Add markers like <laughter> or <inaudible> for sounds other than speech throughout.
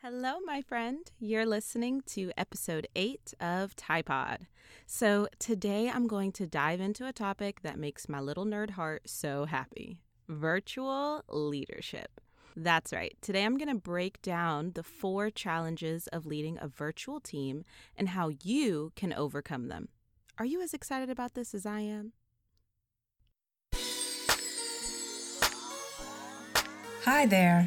Hello, my friend. You're listening to episode 8 of TIPod. So, today I'm going to dive into a topic that makes my little nerd heart so happy virtual leadership. That's right. Today I'm going to break down the four challenges of leading a virtual team and how you can overcome them. Are you as excited about this as I am? Hi there.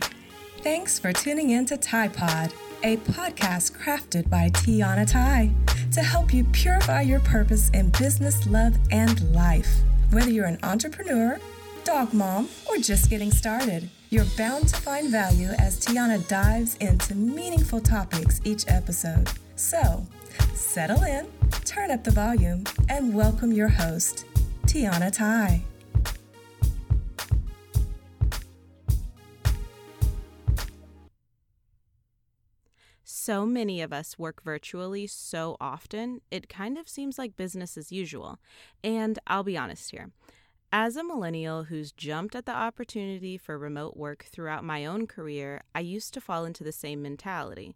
Thanks for tuning in to TIPod, a podcast crafted by Tianna Tai to help you purify your purpose in business, love, and life. Whether you're an entrepreneur, dog mom, or just getting started, you're bound to find value as Tianna dives into meaningful topics each episode. So, settle in, turn up the volume, and welcome your host, Tianna Tai. So many of us work virtually so often, it kind of seems like business as usual. And I'll be honest here. As a millennial who's jumped at the opportunity for remote work throughout my own career, I used to fall into the same mentality.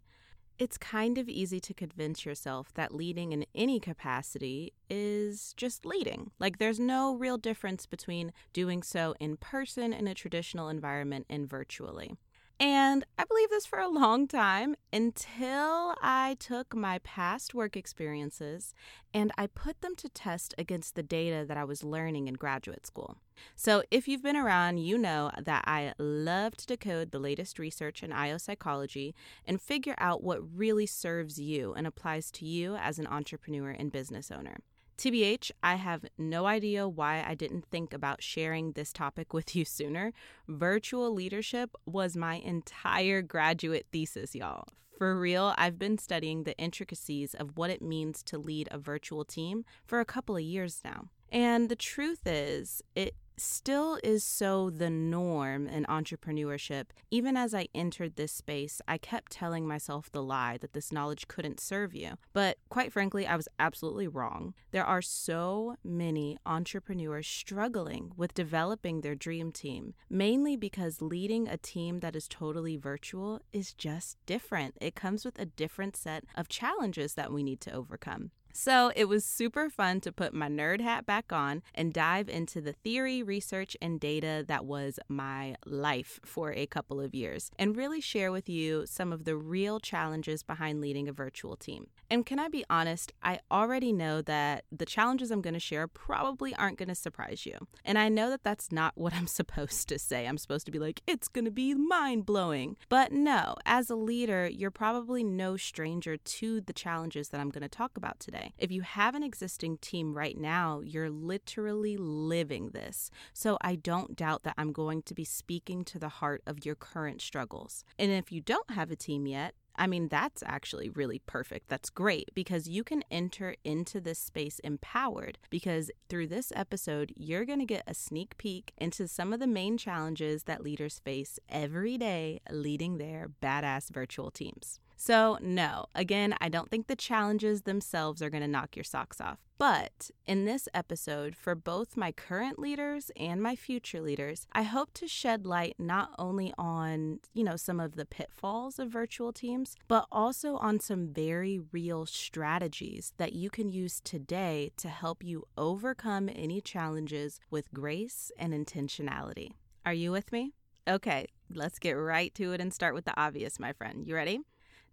It's kind of easy to convince yourself that leading in any capacity is just leading. Like, there's no real difference between doing so in person in a traditional environment and virtually. And I believe this for a long time until I took my past work experiences and I put them to test against the data that I was learning in graduate school. So, if you've been around, you know that I love to decode the latest research in IO psychology and figure out what really serves you and applies to you as an entrepreneur and business owner. TBH, I have no idea why I didn't think about sharing this topic with you sooner. Virtual leadership was my entire graduate thesis, y'all. For real, I've been studying the intricacies of what it means to lead a virtual team for a couple of years now. And the truth is, it still is so the norm in entrepreneurship. Even as I entered this space, I kept telling myself the lie that this knowledge couldn't serve you. But quite frankly, I was absolutely wrong. There are so many entrepreneurs struggling with developing their dream team, mainly because leading a team that is totally virtual is just different. It comes with a different set of challenges that we need to overcome. So it was super fun to put my nerd hat back on and dive into the theory, research, and data that was my life for a couple of years and really share with you some of the real challenges behind leading a virtual team. And can I be honest, I already know that the challenges I'm going to share probably aren't going to surprise you. And I know that that's not what I'm <laughs> supposed to say. I'm supposed to be like, it's going to be mind blowing. But no, as a leader, you're probably no stranger to the challenges that I'm going to talk about today. If you have an existing team right now, you're literally living this. So I don't doubt that I'm going to be speaking to the heart of your current struggles. And if you don't have a team yet, I mean, that's actually really perfect. That's great because you can enter into this space empowered because through this episode, you're going to get a sneak peek into some of the main challenges that leaders face every day leading their badass virtual teams. So, no, again, I don't think the challenges themselves are going to knock your socks off. But in this episode, for both my current leaders and my future leaders, I hope to shed light not only on, you know, some of the pitfalls of virtual teams, but also on some very real strategies that you can use today to help you overcome any challenges with grace and intentionality. Are you with me? Okay, let's get right to it and start with the obvious, my friend. You ready?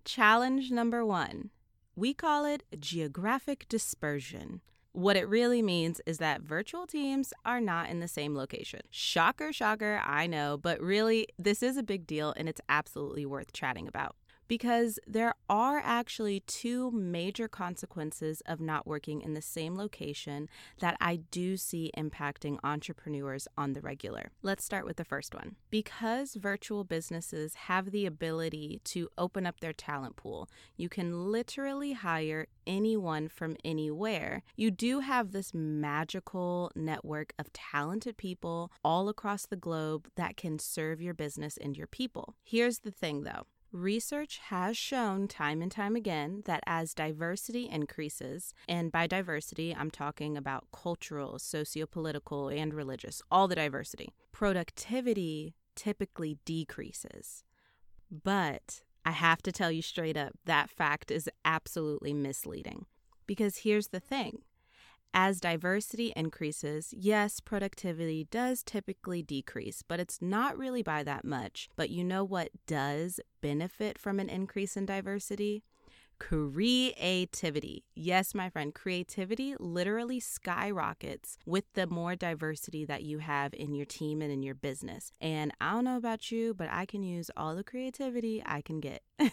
Challenge number one we call it geographic dispersion. What it really means is that virtual teams are not in the same location. Shocker, shocker, I know, but really, this is a big deal and it's absolutely worth chatting about because there are actually two major consequences of not working in the same location that I do see impacting entrepreneurs on the regular. Let's start with the first one. Because virtual businesses have the ability to open up their talent pool, you can literally hire anyone from anywhere. You do have this magical network of talented people all across the globe that can serve your business and your people. Here's the thing though Research has shown time and time again that as diversity increases, and by diversity, I'm talking about cultural, sociopolitical, and religious, all the diversity, productivity typically decreases. But I have to tell you straight up that fact is absolutely misleading. Because here's the thing as diversity increases, yes, productivity does typically decrease, but it's not really by that much. But you know what does benefit from an increase in diversity? Creativity. Yes, my friend, creativity literally skyrockets with the more diversity that you have in your team and in your business. And I don't know about you, but I can use all the creativity I can get. <laughs>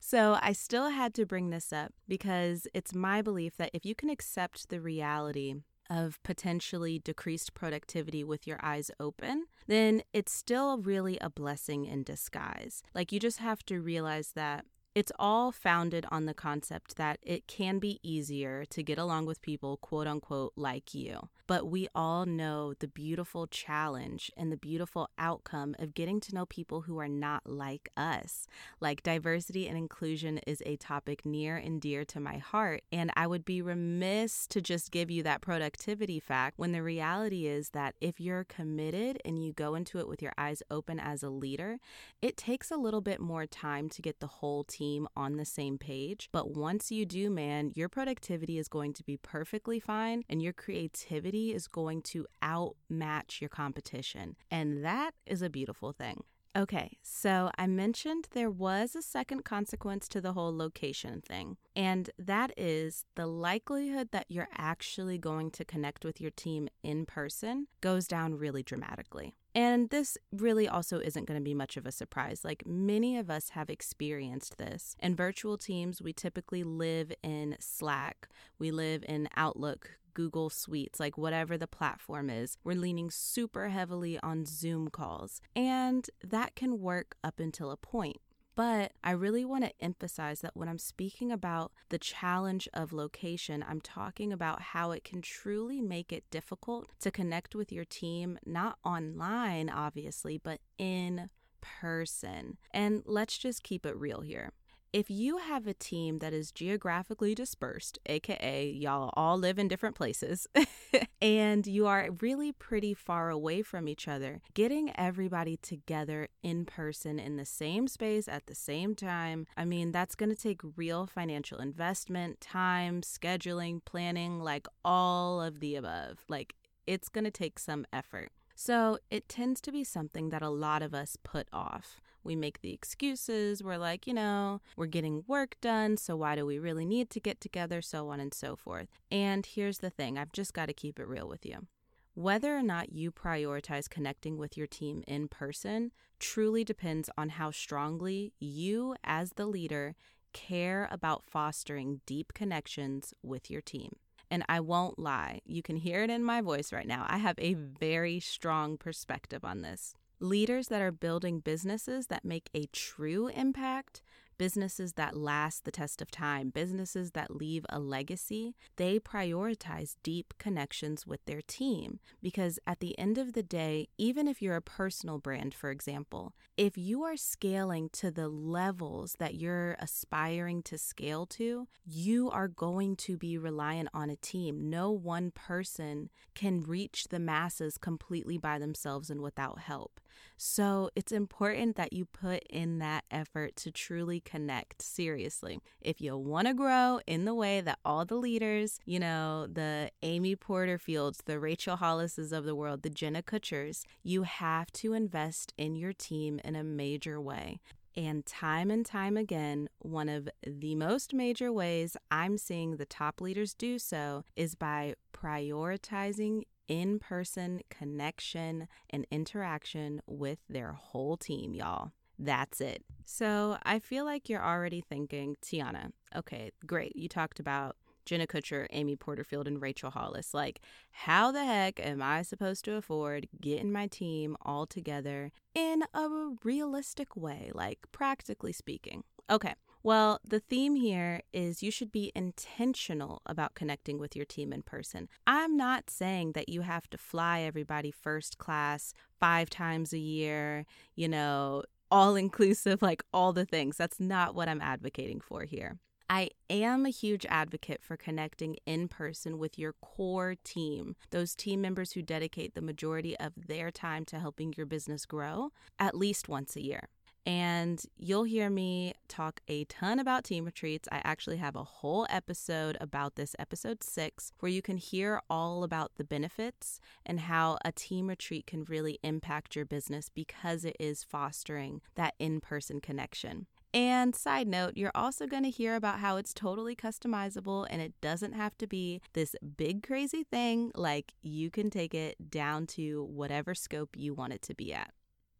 so I still had to bring this up because it's my belief that if you can accept the reality of potentially decreased productivity with your eyes open, then it's still really a blessing in disguise. Like you just have to realize that it's all founded on the concept that it can be easier to get along with people, quote unquote, like you. But we all know the beautiful challenge and the beautiful outcome of getting to know people who are not like us. Like diversity and inclusion is a topic near and dear to my heart. And I would be remiss to just give you that productivity fact when the reality is that if you're committed and you go into it with your eyes open as a leader, it takes a little bit more time to get the whole team team on the same page. But once you do, man, your productivity is going to be perfectly fine and your creativity is going to outmatch your competition. And that is a beautiful thing. Okay, so I mentioned there was a second consequence to the whole location thing, and that is the likelihood that you're actually going to connect with your team in person goes down really dramatically. And this really also isn't going to be much of a surprise. Like many of us have experienced this. In virtual teams, we typically live in Slack, we live in Outlook, Google Suites, like whatever the platform is. We're leaning super heavily on Zoom calls, and that can work up until a point. But I really want to emphasize that when I'm speaking about the challenge of location, I'm talking about how it can truly make it difficult to connect with your team, not online, obviously, but in person. And let's just keep it real here. If you have a team that is geographically dispersed, aka y'all all live in different places, <laughs> and you are really pretty far away from each other, getting everybody together in person in the same space at the same time, I mean, that's going to take real financial investment, time, scheduling, planning, like all of the above. Like, it's going to take some effort. So, it tends to be something that a lot of us put off. We make the excuses. We're like, you know, we're getting work done, so why do we really need to get together? So on and so forth. And here's the thing I've just got to keep it real with you. Whether or not you prioritize connecting with your team in person truly depends on how strongly you, as the leader, care about fostering deep connections with your team. And I won't lie, you can hear it in my voice right now. I have a very strong perspective on this. Leaders that are building businesses that make a true impact businesses that last the test of time, businesses that leave a legacy, they prioritize deep connections with their team. Because at the end of the day, even if you're a personal brand, for example, if you are scaling to the levels that you're aspiring to scale to, you are going to be reliant on a team. No one person can reach the masses completely by themselves and without help. So it's important that you put in that effort to truly connect. Seriously. If you want to grow in the way that all the leaders, you know, the Amy Porterfields, the Rachel Hollises of the world, the Jenna Kutchers, you have to invest in your team in a major way. And time and time again, one of the most major ways I'm seeing the top leaders do so is by prioritizing in person connection and interaction with their whole team, y'all. That's it. So I feel like you're already thinking, Tianna, okay, great. You talked about Jenna Kutcher, Amy Porterfield, and Rachel Hollis. Like, how the heck am I supposed to afford getting my team all together in a realistic way, like practically speaking? Okay, well, the theme here is you should be intentional about connecting with your team in person. I'm not saying that you have to fly everybody first class five times a year, you know, all <laughs> inclusive, like all the things. That's not what I'm advocating for here. I am a huge advocate for connecting in person with your core team, those team members who dedicate the majority of their time to helping your business grow, at least once a year. And you'll hear me talk a ton about team retreats. I actually have a whole episode about this, episode six, where you can hear all about the benefits and how a team retreat can really impact your business because it is fostering that in person connection. And side note, you're also going to hear about how it's totally customizable and it doesn't have to be this big crazy thing. Like you can take it down to whatever scope you want it to be at.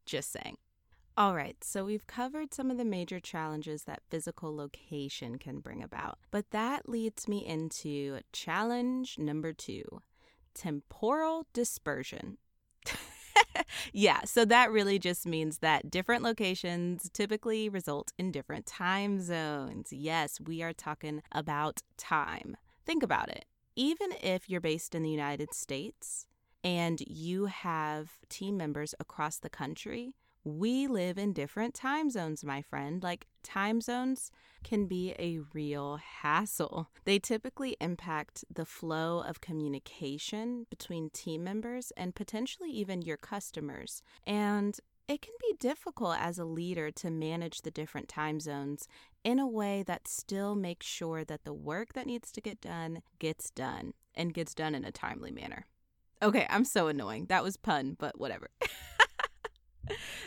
Just saying. All right, so we've covered some of the major challenges that physical location can bring about, but that leads me into challenge number two temporal dispersion. <laughs> yeah, so that really just means that different locations typically result in different time zones. Yes, we are talking about time. Think about it. Even if you're based in the United States and you have team members across the country, we live in different time zones, my friend. Like, time zones can be a real hassle. They typically impact the flow of communication between team members and potentially even your customers. And it can be difficult as a leader to manage the different time zones in a way that still makes sure that the work that needs to get done gets done and gets done in a timely manner. Okay, I'm so annoying. That was pun, but whatever. <laughs>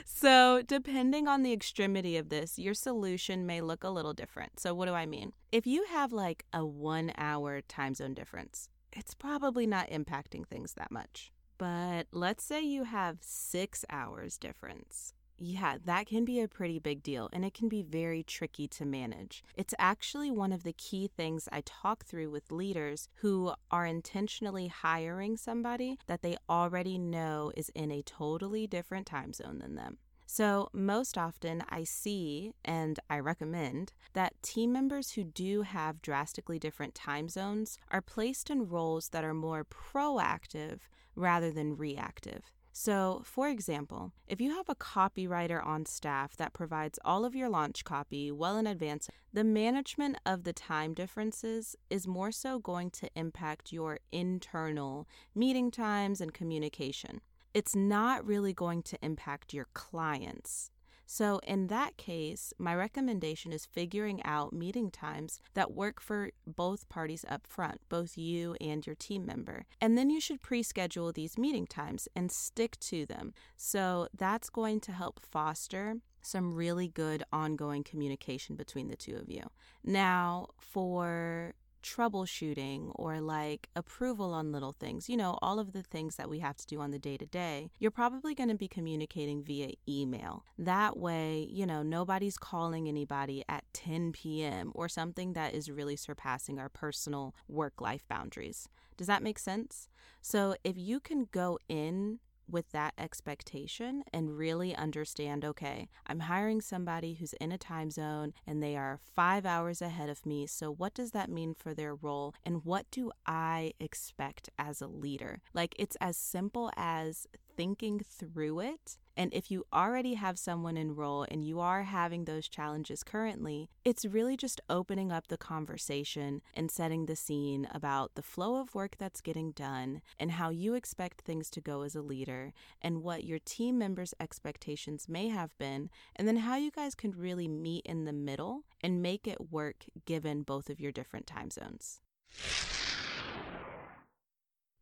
so, depending on the extremity of this, your solution may look a little different. So, what do I mean? If you have like a one hour time zone difference, it's probably not impacting things that much. But let's say you have six hours difference. Yeah, that can be a pretty big deal and it can be very tricky to manage. It's actually one of the key things I talk through with leaders who are intentionally hiring somebody that they already know is in a totally different time zone than them. So, most often I see and I recommend that team members who do have drastically different time zones are placed in roles that are more proactive rather than reactive. So, for example, if you have a copywriter on staff that provides all of your launch copy well in advance, the management of the time differences is more so going to impact your internal meeting times and communication. It's not really going to impact your clients. So, in that case, my recommendation is figuring out meeting times that work for both parties up front, both you and your team member. And then you should pre schedule these meeting times and stick to them. So, that's going to help foster some really good ongoing communication between the two of you. Now, for troubleshooting or like approval on little things, you know, all of the things that we have to do on the day to day, you're probably going to be communicating via email. That way, you know, nobody's calling anybody at 10 p.m. or something that is really surpassing our personal work life boundaries. Does that make sense? So if you can go in with that expectation and really understand okay, I'm hiring somebody who's in a time zone and they are five hours ahead of me. So, what does that mean for their role? And what do I expect as a leader? Like, it's as simple as thinking through it and if you already have someone in role and you are having those challenges currently, it's really just opening up the conversation and setting the scene about the flow of work that's getting done and how you expect things to go as a leader and what your team members' expectations may have been, and then how you guys can really meet in the middle and make it work given both of your different time zones.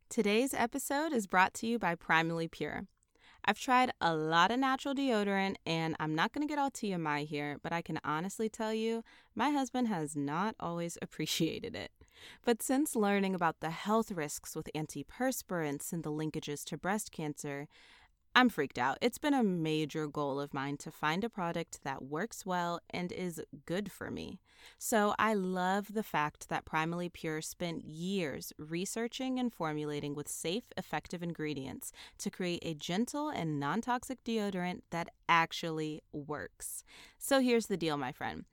Today's episode is brought to you by Primally Pure. I've tried a lot of natural deodorant, and I'm not going to get all TMI here, but I can honestly tell you my husband has not always <laughs> appreciated it. But since learning about the health risks with antiperspirants and the linkages to breast cancer, I'm freaked out. It's been a major goal of mine to find a product that works well and is good for me. So I love the fact that Primally Pure spent years researching and formulating with safe, effective ingredients to create a gentle and non toxic deodorant that actually works. So here's the deal, my friend.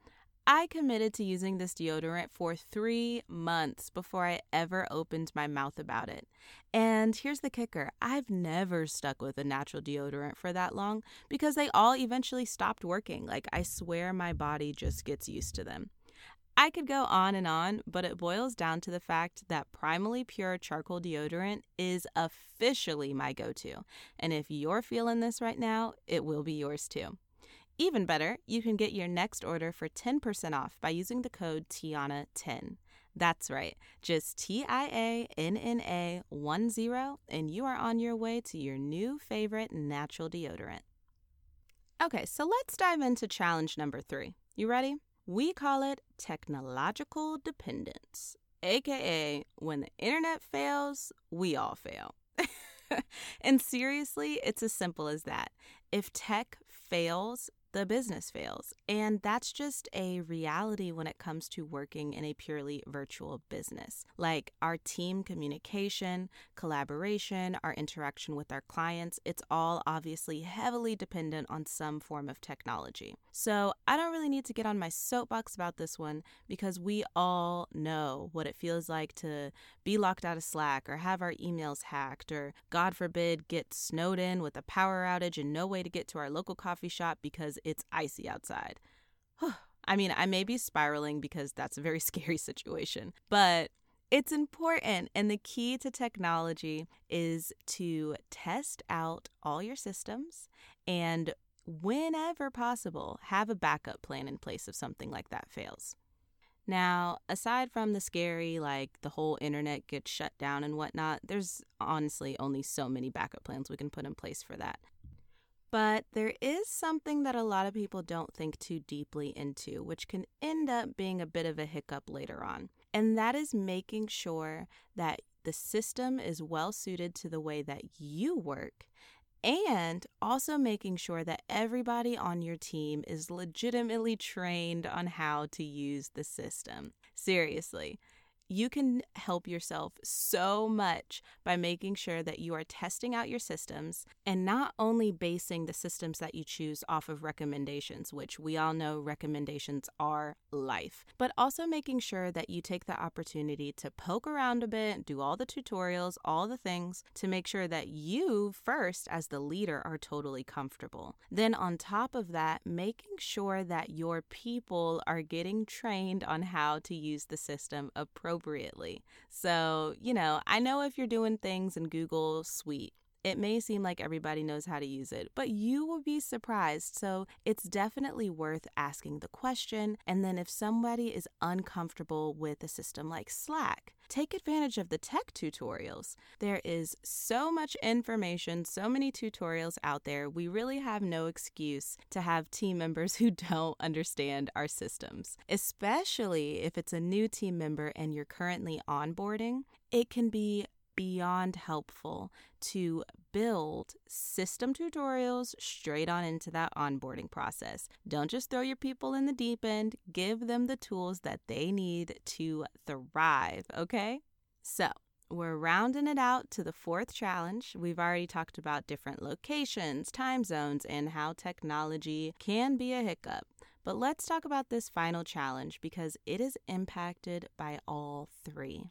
I committed to using this deodorant for three months before I ever opened my mouth about it. And here's the kicker I've never stuck with a natural deodorant for that long because they all eventually stopped working. Like, I swear my body just gets used to them. I could go on and on, but it boils down to the fact that Primally Pure Charcoal Deodorant is officially my go to. And if you're feeling this right now, it will be yours too. Even better, you can get your next order for 10% off by using the code TIANNA10. That's right, just T I A N N A 1 0, and you are on your way to your new favorite natural deodorant. Okay, so let's dive into challenge number three. You ready? We call it technological dependence, aka when the internet fails, we all fail. <laughs> and seriously, it's as simple as that. If tech fails, the business fails. And that's just a reality when it comes to working in a purely virtual business. Like our team communication, collaboration, our interaction with our clients, it's all obviously heavily dependent on some form of technology. So I don't really need to get on my soapbox about this one because we all know what it feels like to be locked out of Slack or have our emails hacked or, God forbid, get snowed in with a power outage and no way to get to our local coffee shop because it's icy outside. <sighs> I mean, I may be spiraling because that's a very <laughs> scary situation, but it's important. And the key to technology is to test out all your systems and, whenever possible, have a backup plan in place if something like that fails. Now, aside from the scary, like the whole internet gets shut down and whatnot, there's honestly only so many backup plans we can put in place for that. But there is something that a lot of people don't think too deeply into, which can end up being a bit of a hiccup later on. And that is making sure that the system is well suited to the way that you work and also making sure that everybody on your team is legitimately trained on how to use the system. Seriously, you can help yourself so much by making sure that you are testing out your systems and not only basing the systems that you choose off of recommendations, which we all know recommendations are life, but also making sure that you take the opportunity to poke around a bit, do all the tutorials, all the things to make sure that you, first, as the leader, are totally comfortable. Then, on top of that, making sure that your people are getting trained on how to use the system appropriately appropriately. So, you know, I know if you're doing things in Google Suite, it may seem like everybody knows how to use it, but you will be surprised. So it's definitely worth asking the question. And then if somebody is uncomfortable with a system like Slack, take advantage of the tech tutorials. There is so much information, so many tutorials out there. We really have no excuse to have team members <laughs> who don't understand our systems, especially if it's a new team member and you're currently onboarding. It can be beyond helpful to build system tutorials straight on into that onboarding process. Don't just throw your people in the deep end, give them the tools that they need to thrive, okay? So, we're rounding it out to the fourth challenge. We've already talked about different locations, time zones, and how technology can be a hiccup. But let's talk about this final challenge because it is impacted by all three.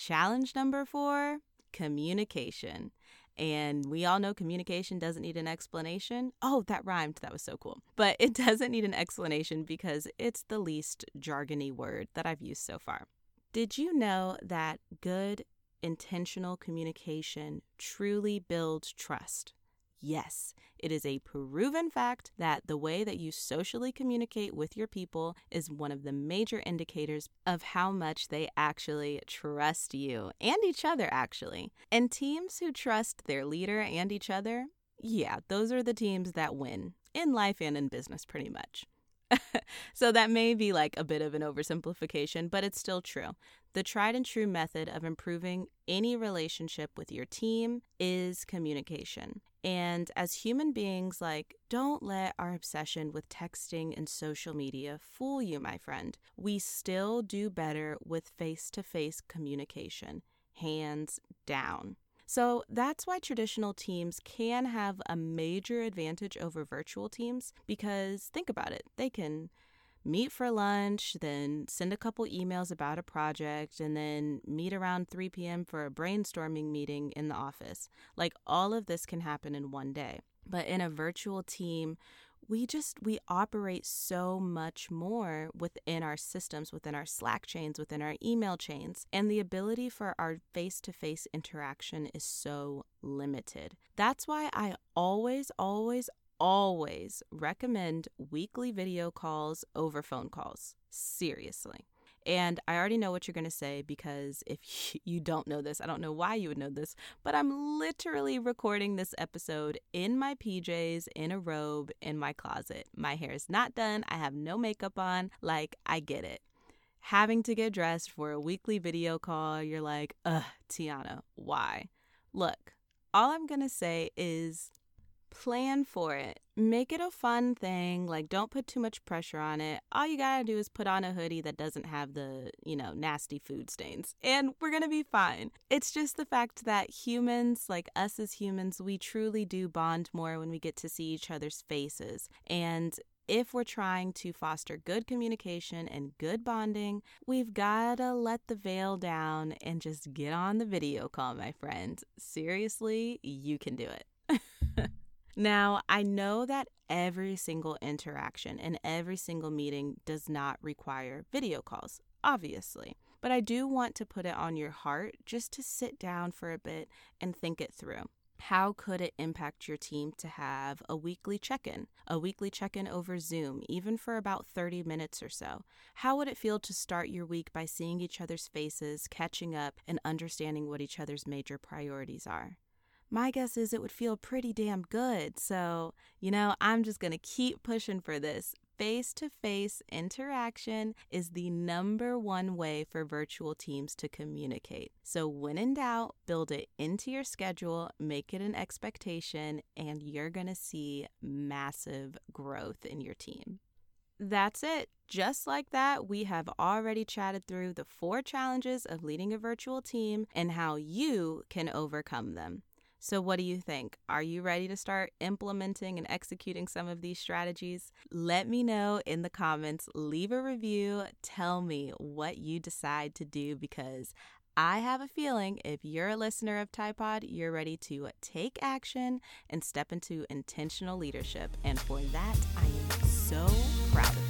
Challenge number four communication. And we all know communication doesn't need an explanation. Oh, that rhymed. That was so cool. But it <laughs> doesn't need an explanation because it's the least jargony word that I've used so far. Did you know that good, intentional communication truly builds trust? Yes, it is a proven fact that the way that you socially communicate with your people is one of the major indicators of how much they actually trust you and each other, actually. And teams who trust their leader and each other, yeah, those are the teams that win in life and in business, pretty much. <laughs> so that may be like a bit of an oversimplification, but it's still true. The tried and true method of improving any relationship with your team is communication. And as human beings, like, don't let our obsession with texting and social media fool you, my friend. We still do better with face to face communication, hands down. So that's why traditional teams can have a major advantage over virtual teams because think about it, they can meet for lunch, then send a couple emails about a project, and then meet around 3 p.m. for a brainstorming meeting in the office. Like all of this can happen in one day. But in a virtual team, we just we operate so much more within our systems within our slack chains within our email chains and the ability for our face-to-face interaction is so limited that's why i always always always recommend weekly video calls over phone calls. Seriously. And I already know what you're going to say because if <laughs> you don't know this, I don't know why you would know this, but I'm literally recording this episode in my PJs, in a robe, in my closet. My hair is not done. I have no makeup on. Like, I get it. Having to get dressed for a weekly video call, you're like, ugh, Tianna, why? Look, all I'm going to say is plan for it. Make it a fun thing. Like, don't put too much pressure on it. All you gotta do is put on a hoodie that doesn't have the, you know, nasty food stains, and we're gonna be fine. It's just the fact that humans, like us as humans, we truly do bond more when we get to see each other's faces. And if we're trying to foster good communication and good bonding, we've got to let the veil down and just get on the video call, my friend. Seriously, you can do it. Now, I know that every single interaction and every single meeting does not require video calls, obviously, but I do want to put it on your heart just to sit down for a bit and think it through. How could it impact your team to have a weekly check in, a weekly check in over Zoom, even for about 30 minutes or so? How would it feel to start your week by seeing each other's faces, catching up, and understanding what each other's major priorities are? My guess is it would feel pretty damn good. So, you know, I'm just going to keep pushing for this. Face to face interaction is the number one way for virtual teams to communicate. So, when in doubt, build it into your schedule, make it an expectation, and you're going to see massive growth in your team. That's it. Just like that, we have already chatted through the four challenges of leading a virtual team and how you can overcome them. So, what do you think? Are you ready to start implementing and executing some of these strategies? Let me know in the comments. Leave a review. Tell me what you decide to do because I have a feeling if you're a listener of TIPod, you're ready to take action and step into intentional leadership. And for that, I am so proud of you.